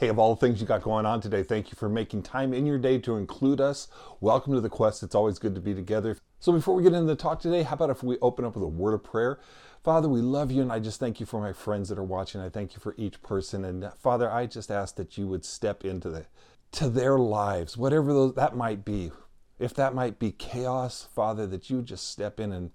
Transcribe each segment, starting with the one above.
Hey, of all the things you got going on today, thank you for making time in your day to include us. Welcome to the Quest. It's always good to be together. So, before we get into the talk today, how about if we open up with a word of prayer? Father, we love you, and I just thank you for my friends that are watching. I thank you for each person. And uh, Father, I just ask that you would step into the to their lives, whatever those, that might be. If that might be chaos, Father, that you would just step in and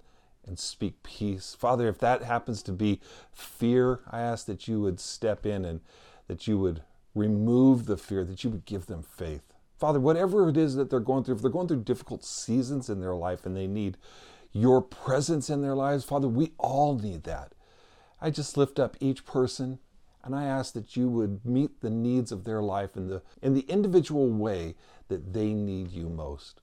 and speak peace. Father, if that happens to be fear, I ask that you would step in and that you would remove the fear, that you would give them faith. Father, whatever it is that they're going through, if they're going through difficult seasons in their life and they need your presence in their lives, Father, we all need that. I just lift up each person and I ask that you would meet the needs of their life in the, in the individual way that they need you most.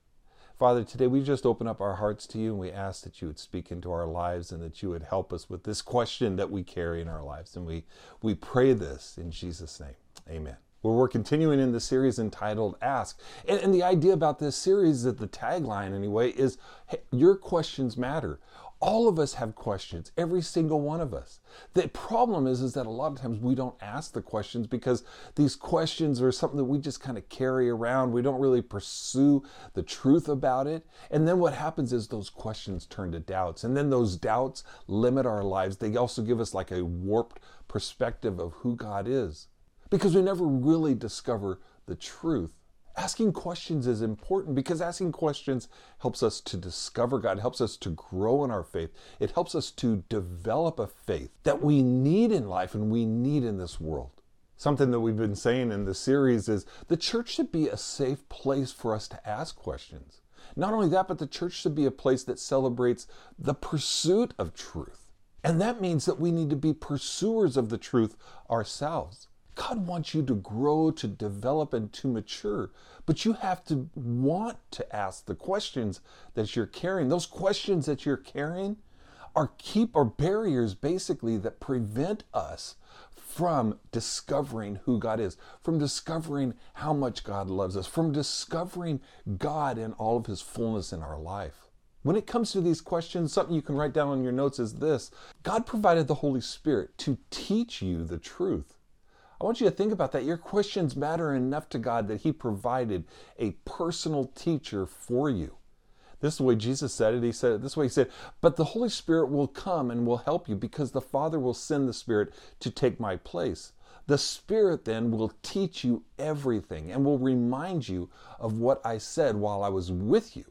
Father, today we just open up our hearts to you and we ask that you would speak into our lives and that you would help us with this question that we carry in our lives. And we, we pray this in Jesus' name. Amen. Well, we're continuing in the series entitled Ask. And, and the idea about this series, that the tagline anyway, is hey, your questions matter. All of us have questions, every single one of us. The problem is, is that a lot of times we don't ask the questions because these questions are something that we just kind of carry around. We don't really pursue the truth about it. And then what happens is those questions turn to doubts. And then those doubts limit our lives. They also give us like a warped perspective of who God is because we never really discover the truth. Asking questions is important because asking questions helps us to discover God, helps us to grow in our faith. It helps us to develop a faith that we need in life and we need in this world. Something that we've been saying in the series is the church should be a safe place for us to ask questions. Not only that, but the church should be a place that celebrates the pursuit of truth. And that means that we need to be pursuers of the truth ourselves. God wants you to grow, to develop, and to mature. But you have to want to ask the questions that you're carrying. Those questions that you're carrying are keep or barriers basically that prevent us from discovering who God is, from discovering how much God loves us, from discovering God in all of his fullness in our life. When it comes to these questions, something you can write down on your notes is this God provided the Holy Spirit to teach you the truth. I want you to think about that. Your questions matter enough to God that He provided a personal teacher for you. This is the way Jesus said it. He said it this way He said, But the Holy Spirit will come and will help you because the Father will send the Spirit to take my place. The Spirit then will teach you everything and will remind you of what I said while I was with you.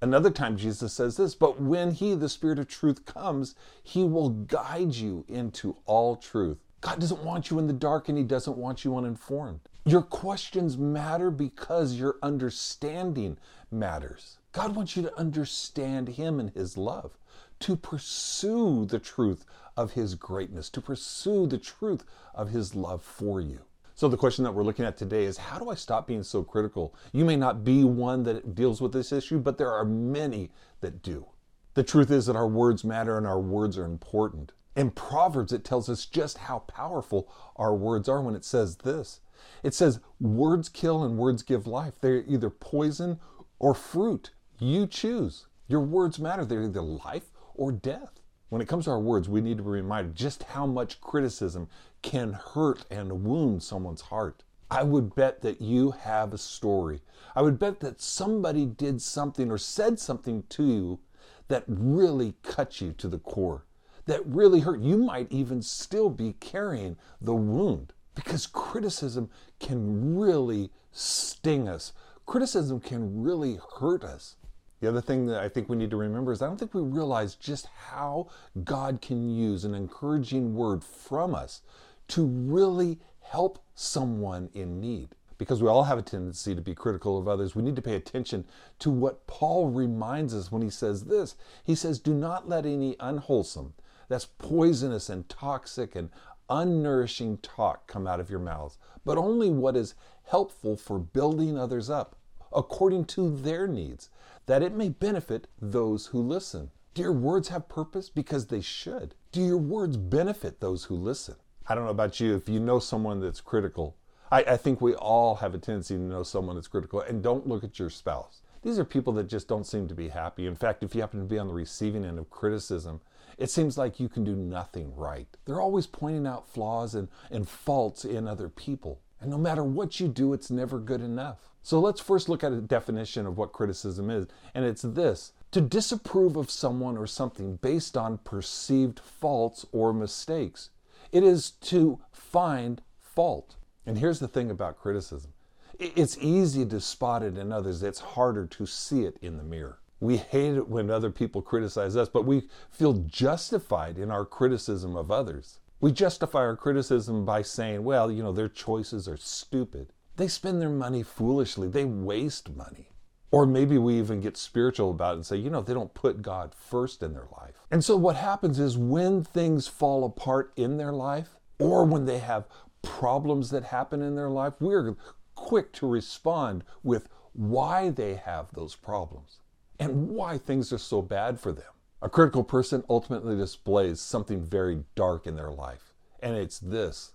Another time, Jesus says this, but when He, the Spirit of truth, comes, He will guide you into all truth. God doesn't want you in the dark and He doesn't want you uninformed. Your questions matter because your understanding matters. God wants you to understand Him and His love, to pursue the truth of His greatness, to pursue the truth of His love for you. So, the question that we're looking at today is how do I stop being so critical? You may not be one that deals with this issue, but there are many that do. The truth is that our words matter and our words are important. In Proverbs, it tells us just how powerful our words are when it says this. It says, Words kill and words give life. They're either poison or fruit. You choose. Your words matter. They're either life or death. When it comes to our words, we need to be reminded just how much criticism can hurt and wound someone's heart. I would bet that you have a story. I would bet that somebody did something or said something to you that really cut you to the core that really hurt. You might even still be carrying the wound because criticism can really sting us. Criticism can really hurt us. The other thing that I think we need to remember is I don't think we realize just how God can use an encouraging word from us to really help someone in need. Because we all have a tendency to be critical of others, we need to pay attention to what Paul reminds us when he says this. He says, Do not let any unwholesome, that's poisonous and toxic and unnourishing talk come out of your mouths, but only what is helpful for building others up according to their needs, that it may benefit those who listen. Do your words have purpose? Because they should. Do your words benefit those who listen? I don't know about you, if you know someone that's critical, I, I think we all have a tendency to know someone that's critical, and don't look at your spouse. These are people that just don't seem to be happy. In fact, if you happen to be on the receiving end of criticism, it seems like you can do nothing right. They're always pointing out flaws and, and faults in other people. And no matter what you do, it's never good enough. So let's first look at a definition of what criticism is, and it's this to disapprove of someone or something based on perceived faults or mistakes. It is to find fault. And here's the thing about criticism it's easy to spot it in others, it's harder to see it in the mirror. We hate it when other people criticize us, but we feel justified in our criticism of others. We justify our criticism by saying, well, you know, their choices are stupid. They spend their money foolishly, they waste money. Or maybe we even get spiritual about it and say, you know, they don't put God first in their life. And so what happens is when things fall apart in their life, or when they have problems that happen in their life, we're quick to respond with why they have those problems and why things are so bad for them. A critical person ultimately displays something very dark in their life, and it's this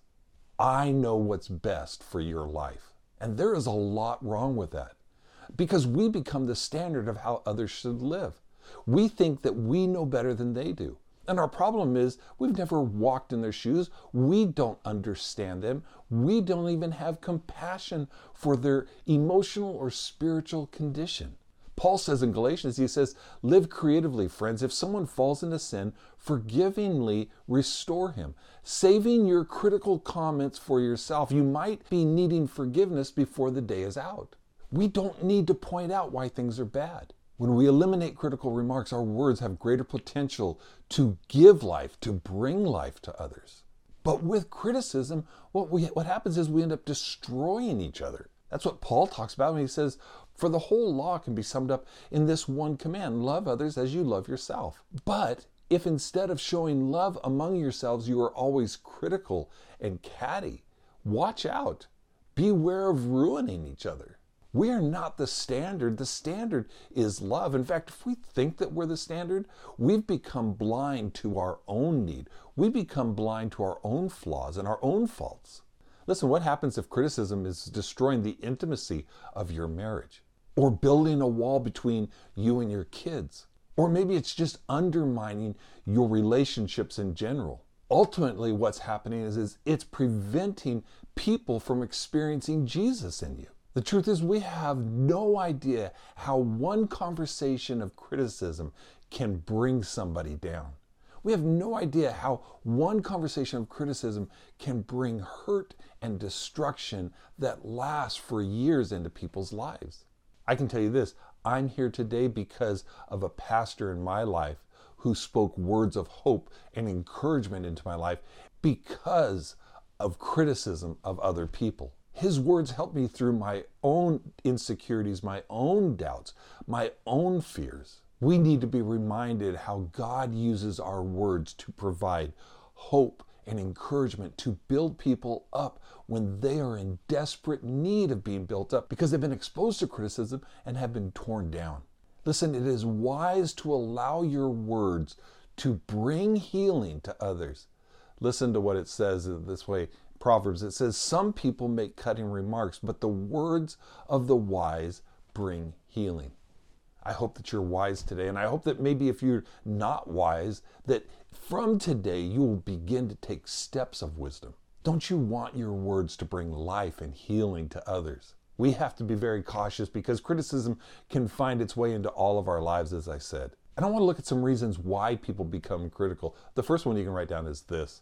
I know what's best for your life. And there is a lot wrong with that because we become the standard of how others should live. We think that we know better than they do. And our problem is we've never walked in their shoes. We don't understand them. We don't even have compassion for their emotional or spiritual condition. Paul says in Galatians, he says, Live creatively, friends. If someone falls into sin, forgivingly restore him, saving your critical comments for yourself. You might be needing forgiveness before the day is out. We don't need to point out why things are bad. When we eliminate critical remarks, our words have greater potential to give life, to bring life to others. But with criticism, what, we, what happens is we end up destroying each other. That's what Paul talks about when he says, For the whole law can be summed up in this one command love others as you love yourself. But if instead of showing love among yourselves, you are always critical and catty, watch out. Beware of ruining each other. We are not the standard. The standard is love. In fact, if we think that we're the standard, we've become blind to our own need. We become blind to our own flaws and our own faults. Listen, what happens if criticism is destroying the intimacy of your marriage? Or building a wall between you and your kids? Or maybe it's just undermining your relationships in general. Ultimately, what's happening is, is it's preventing people from experiencing Jesus in you. The truth is, we have no idea how one conversation of criticism can bring somebody down. We have no idea how one conversation of criticism can bring hurt and destruction that lasts for years into people's lives. I can tell you this I'm here today because of a pastor in my life who spoke words of hope and encouragement into my life because of criticism of other people. His words helped me through my own insecurities, my own doubts, my own fears. We need to be reminded how God uses our words to provide hope and encouragement to build people up when they are in desperate need of being built up because they've been exposed to criticism and have been torn down. Listen, it is wise to allow your words to bring healing to others. Listen to what it says this way Proverbs, it says, Some people make cutting remarks, but the words of the wise bring healing. I hope that you're wise today, and I hope that maybe if you're not wise, that from today you will begin to take steps of wisdom. Don't you want your words to bring life and healing to others? We have to be very cautious because criticism can find its way into all of our lives, as I said. And I want to look at some reasons why people become critical. The first one you can write down is this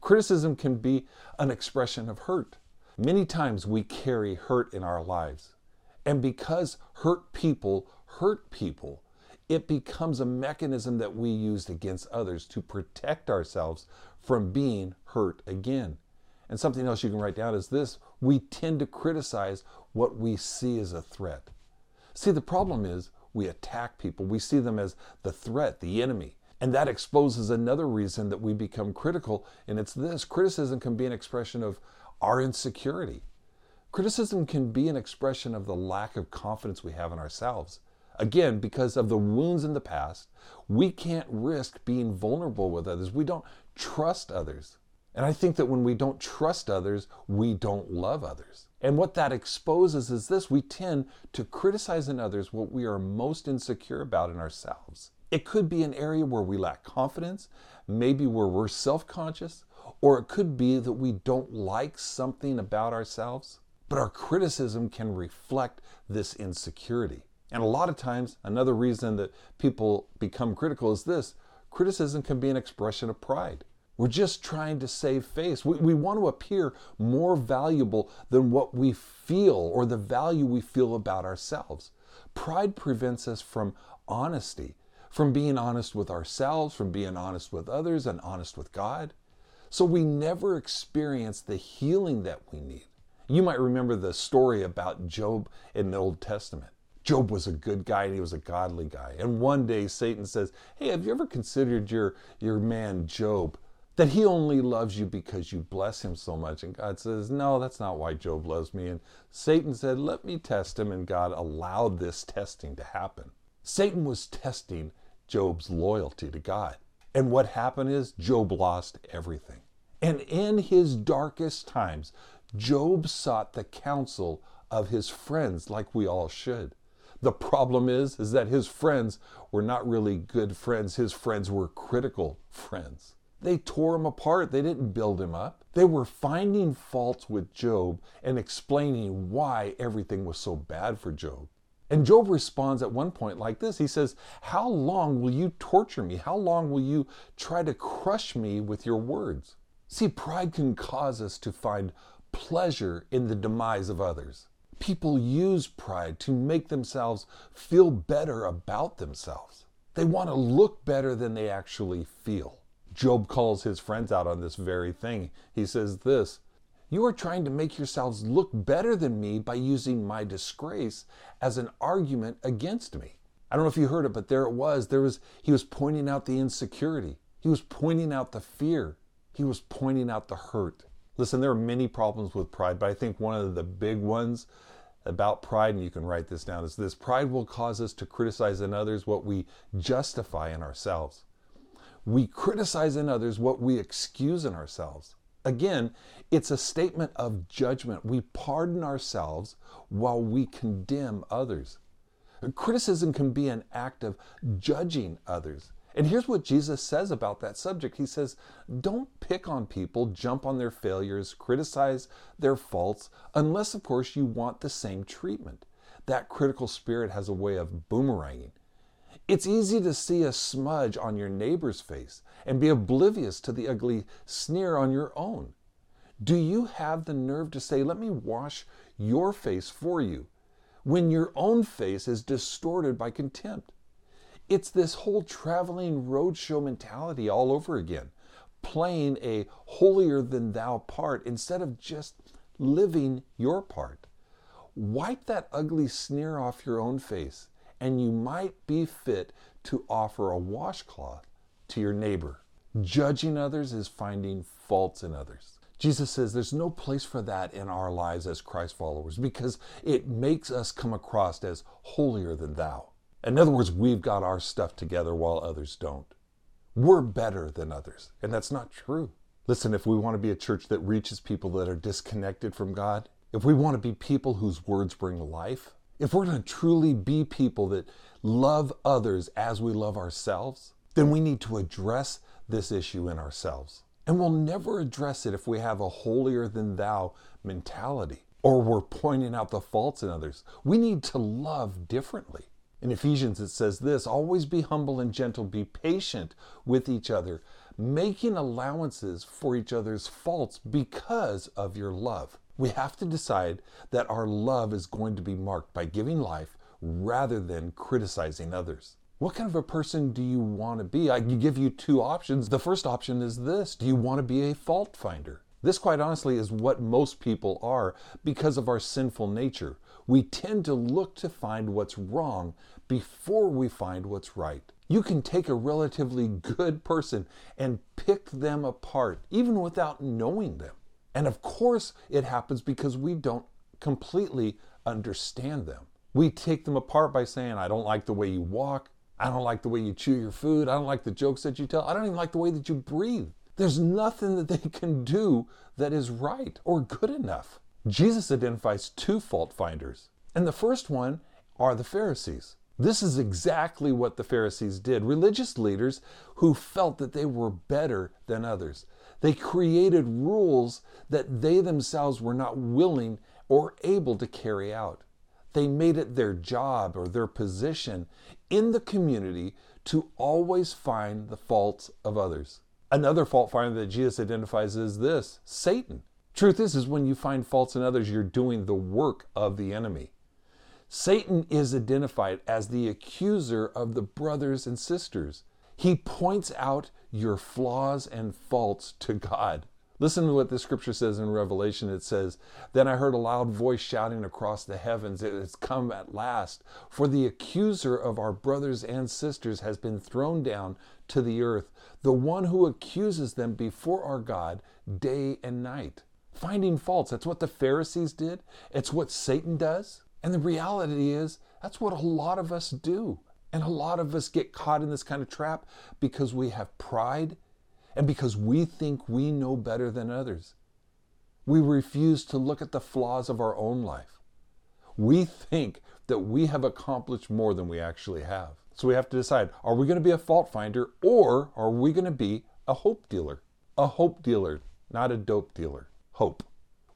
criticism can be an expression of hurt. Many times we carry hurt in our lives. And because hurt people hurt people, it becomes a mechanism that we use against others to protect ourselves from being hurt again. And something else you can write down is this we tend to criticize what we see as a threat. See, the problem is we attack people. We see them as the threat, the enemy. And that exposes another reason that we become critical, and it's this criticism can be an expression of our insecurity. Criticism can be an expression of the lack of confidence we have in ourselves. Again, because of the wounds in the past, we can't risk being vulnerable with others. We don't trust others. And I think that when we don't trust others, we don't love others. And what that exposes is this we tend to criticize in others what we are most insecure about in ourselves. It could be an area where we lack confidence, maybe where we're self conscious, or it could be that we don't like something about ourselves. But our criticism can reflect this insecurity. And a lot of times, another reason that people become critical is this criticism can be an expression of pride. We're just trying to save face. We, we want to appear more valuable than what we feel or the value we feel about ourselves. Pride prevents us from honesty, from being honest with ourselves, from being honest with others, and honest with God. So we never experience the healing that we need. You might remember the story about Job in the Old Testament. Job was a good guy and he was a godly guy. And one day Satan says, Hey, have you ever considered your, your man Job? That he only loves you because you bless him so much. And God says, No, that's not why Job loves me. And Satan said, Let me test him. And God allowed this testing to happen. Satan was testing Job's loyalty to God. And what happened is Job lost everything. And in his darkest times, Job sought the counsel of his friends like we all should. The problem is is that his friends were not really good friends. His friends were critical friends. They tore him apart. They didn't build him up. They were finding faults with Job and explaining why everything was so bad for Job. And Job responds at one point like this He says, How long will you torture me? How long will you try to crush me with your words? See, pride can cause us to find pleasure in the demise of others. People use pride to make themselves feel better about themselves. They want to look better than they actually feel. Job calls his friends out on this very thing. He says this You are trying to make yourselves look better than me by using my disgrace as an argument against me. I don't know if you heard it, but there it was. There was he was pointing out the insecurity. He was pointing out the fear. He was pointing out the hurt. Listen, there are many problems with pride, but I think one of the big ones about pride, and you can write this down, is this pride will cause us to criticize in others what we justify in ourselves. We criticize in others what we excuse in ourselves. Again, it's a statement of judgment. We pardon ourselves while we condemn others. Criticism can be an act of judging others. And here's what Jesus says about that subject. He says, Don't pick on people, jump on their failures, criticize their faults, unless, of course, you want the same treatment. That critical spirit has a way of boomeranging. It's easy to see a smudge on your neighbor's face and be oblivious to the ugly sneer on your own. Do you have the nerve to say, Let me wash your face for you, when your own face is distorted by contempt? It's this whole traveling roadshow mentality all over again, playing a holier than thou part instead of just living your part. Wipe that ugly sneer off your own face, and you might be fit to offer a washcloth to your neighbor. Judging others is finding faults in others. Jesus says there's no place for that in our lives as Christ followers because it makes us come across as holier than thou. In other words, we've got our stuff together while others don't. We're better than others, and that's not true. Listen, if we want to be a church that reaches people that are disconnected from God, if we want to be people whose words bring life, if we're going to truly be people that love others as we love ourselves, then we need to address this issue in ourselves. And we'll never address it if we have a holier than thou mentality or we're pointing out the faults in others. We need to love differently. In Ephesians, it says this always be humble and gentle, be patient with each other, making allowances for each other's faults because of your love. We have to decide that our love is going to be marked by giving life rather than criticizing others. What kind of a person do you want to be? I can give you two options. The first option is this Do you want to be a fault finder? This, quite honestly, is what most people are because of our sinful nature. We tend to look to find what's wrong before we find what's right. You can take a relatively good person and pick them apart, even without knowing them. And of course, it happens because we don't completely understand them. We take them apart by saying, I don't like the way you walk. I don't like the way you chew your food. I don't like the jokes that you tell. I don't even like the way that you breathe. There's nothing that they can do that is right or good enough. Jesus identifies two fault finders. And the first one are the Pharisees. This is exactly what the Pharisees did. Religious leaders who felt that they were better than others. They created rules that they themselves were not willing or able to carry out. They made it their job or their position in the community to always find the faults of others. Another fault finder that Jesus identifies is this Satan. Truth is, is when you find faults in others, you're doing the work of the enemy. Satan is identified as the accuser of the brothers and sisters. He points out your flaws and faults to God. Listen to what the scripture says in Revelation. It says, Then I heard a loud voice shouting across the heavens, It has come at last, for the accuser of our brothers and sisters has been thrown down to the earth, the one who accuses them before our God day and night. Finding faults, that's what the Pharisees did, it's what Satan does. And the reality is, that's what a lot of us do. And a lot of us get caught in this kind of trap because we have pride and because we think we know better than others. We refuse to look at the flaws of our own life. We think that we have accomplished more than we actually have. So we have to decide are we going to be a fault finder or are we going to be a hope dealer? A hope dealer, not a dope dealer. Hope.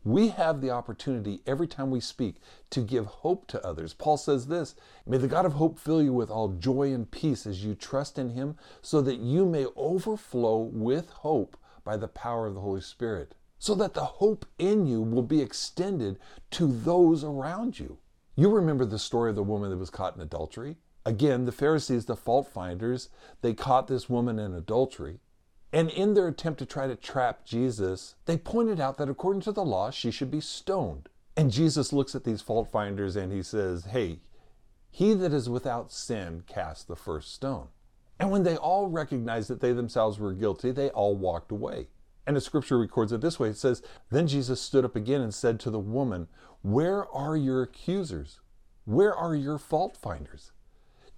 We have the opportunity every time we speak to give hope to others. Paul says this May the God of hope fill you with all joy and peace as you trust in him, so that you may overflow with hope by the power of the Holy Spirit. So that the hope in you will be extended to those around you. You remember the story of the woman that was caught in adultery? Again, the Pharisees, the fault finders, they caught this woman in adultery. And in their attempt to try to trap Jesus, they pointed out that according to the law, she should be stoned. And Jesus looks at these fault finders and he says, Hey, he that is without sin cast the first stone. And when they all recognized that they themselves were guilty, they all walked away. And the scripture records it this way it says, Then Jesus stood up again and said to the woman, Where are your accusers? Where are your fault finders?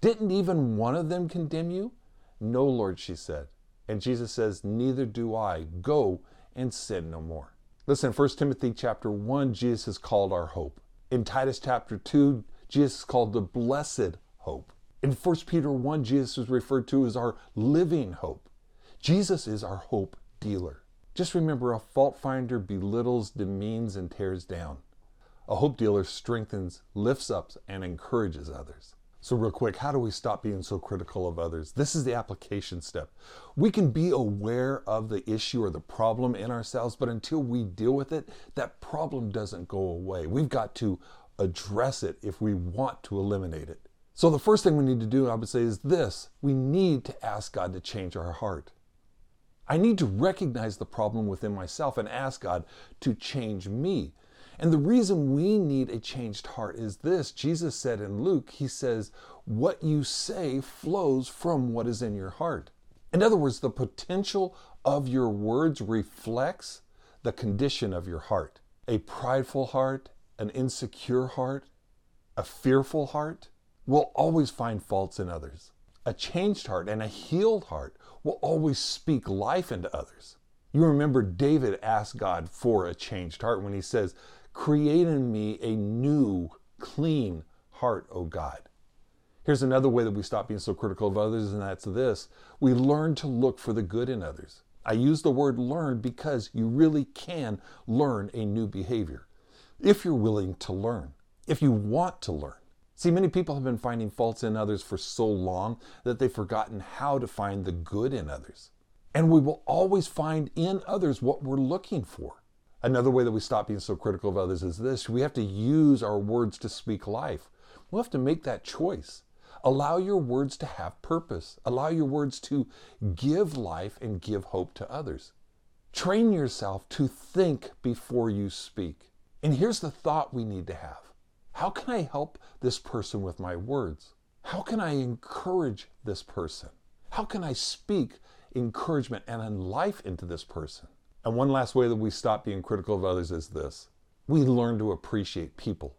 Didn't even one of them condemn you? No, Lord, she said. And Jesus says, Neither do I. Go and sin no more. Listen, 1 Timothy chapter 1, Jesus is called our hope. In Titus chapter 2, Jesus is called the blessed hope. In 1 Peter 1, Jesus is referred to as our living hope. Jesus is our hope dealer. Just remember a fault finder belittles, demeans, and tears down. A hope dealer strengthens, lifts up, and encourages others. So, real quick, how do we stop being so critical of others? This is the application step. We can be aware of the issue or the problem in ourselves, but until we deal with it, that problem doesn't go away. We've got to address it if we want to eliminate it. So, the first thing we need to do, I would say, is this we need to ask God to change our heart. I need to recognize the problem within myself and ask God to change me. And the reason we need a changed heart is this Jesus said in Luke, He says, What you say flows from what is in your heart. In other words, the potential of your words reflects the condition of your heart. A prideful heart, an insecure heart, a fearful heart will always find faults in others. A changed heart and a healed heart will always speak life into others. You remember David asked God for a changed heart when he says, Create in me a new, clean heart, O God. Here's another way that we stop being so critical of others, and that's this we learn to look for the good in others. I use the word learn because you really can learn a new behavior if you're willing to learn, if you want to learn. See, many people have been finding faults in others for so long that they've forgotten how to find the good in others. And we will always find in others what we're looking for. Another way that we stop being so critical of others is this we have to use our words to speak life. We'll have to make that choice. Allow your words to have purpose, allow your words to give life and give hope to others. Train yourself to think before you speak. And here's the thought we need to have How can I help this person with my words? How can I encourage this person? How can I speak encouragement and life into this person? And one last way that we stop being critical of others is this we learn to appreciate people.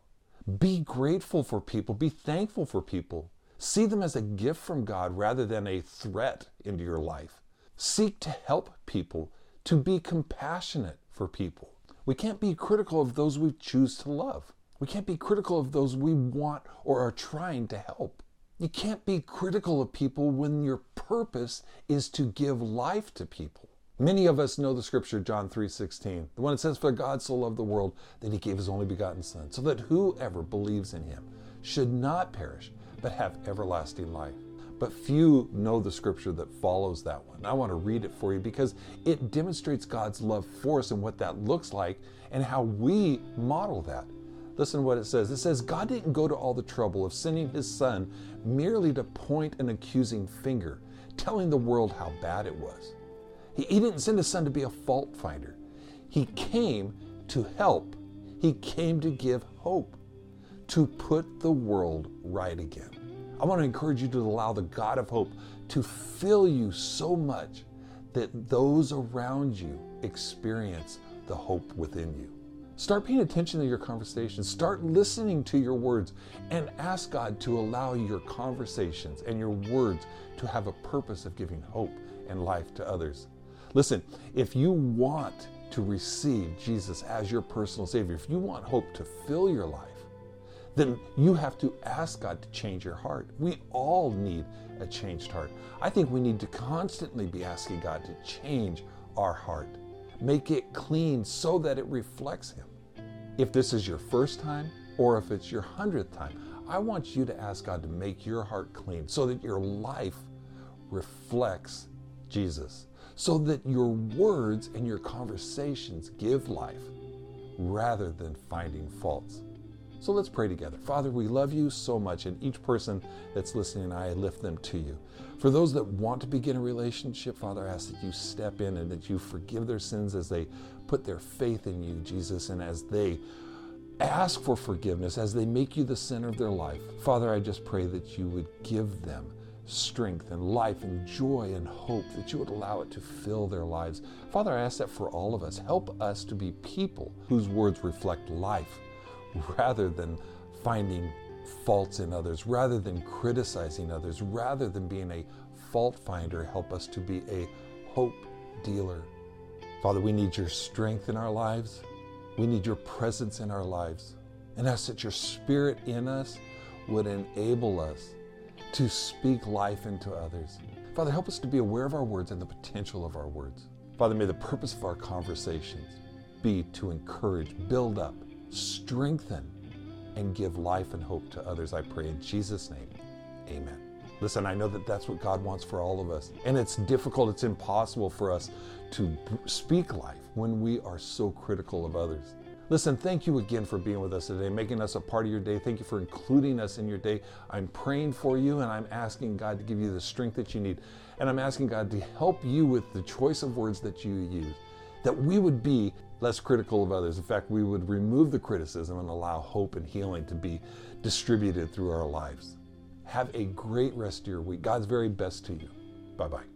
Be grateful for people, be thankful for people. See them as a gift from God rather than a threat into your life. Seek to help people, to be compassionate for people. We can't be critical of those we choose to love. We can't be critical of those we want or are trying to help. You can't be critical of people when your purpose is to give life to people. Many of us know the scripture John 3:16, the one that says for God so loved the world that he gave his only begotten son, so that whoever believes in him should not perish but have everlasting life. But few know the scripture that follows that one. I want to read it for you because it demonstrates God's love for us and what that looks like and how we model that. Listen to what it says. It says, God didn't go to all the trouble of sending his son merely to point an accusing finger, telling the world how bad it was. He, he didn't send his son to be a fault finder. He came to help, he came to give hope, to put the world right again. I want to encourage you to allow the God of hope to fill you so much that those around you experience the hope within you. Start paying attention to your conversations. Start listening to your words and ask God to allow your conversations and your words to have a purpose of giving hope and life to others. Listen, if you want to receive Jesus as your personal Savior, if you want hope to fill your life, then you have to ask God to change your heart. We all need a changed heart. I think we need to constantly be asking God to change our heart, make it clean so that it reflects Him. If this is your first time or if it's your hundredth time, I want you to ask God to make your heart clean so that your life reflects Jesus, so that your words and your conversations give life rather than finding faults. So let's pray together. Father, we love you so much, and each person that's listening, I lift them to you. For those that want to begin a relationship, Father, I ask that you step in and that you forgive their sins as they put their faith in you, Jesus, and as they ask for forgiveness, as they make you the center of their life. Father, I just pray that you would give them strength and life and joy and hope, that you would allow it to fill their lives. Father, I ask that for all of us. Help us to be people whose words reflect life rather than finding faults in others, rather than criticizing others, rather than being a fault finder. Help us to be a hope dealer. Father, we need your strength in our lives. We need your presence in our lives. And ask that your spirit in us would enable us to speak life into others. Father, help us to be aware of our words and the potential of our words. Father, may the purpose of our conversations be to encourage, build up, strengthen, and give life and hope to others. I pray in Jesus' name. Amen. Listen, I know that that's what God wants for all of us. And it's difficult, it's impossible for us to speak life when we are so critical of others. Listen, thank you again for being with us today, making us a part of your day. Thank you for including us in your day. I'm praying for you and I'm asking God to give you the strength that you need. And I'm asking God to help you with the choice of words that you use, that we would be less critical of others. In fact, we would remove the criticism and allow hope and healing to be distributed through our lives. Have a great rest of your week. God's very best to you. Bye bye.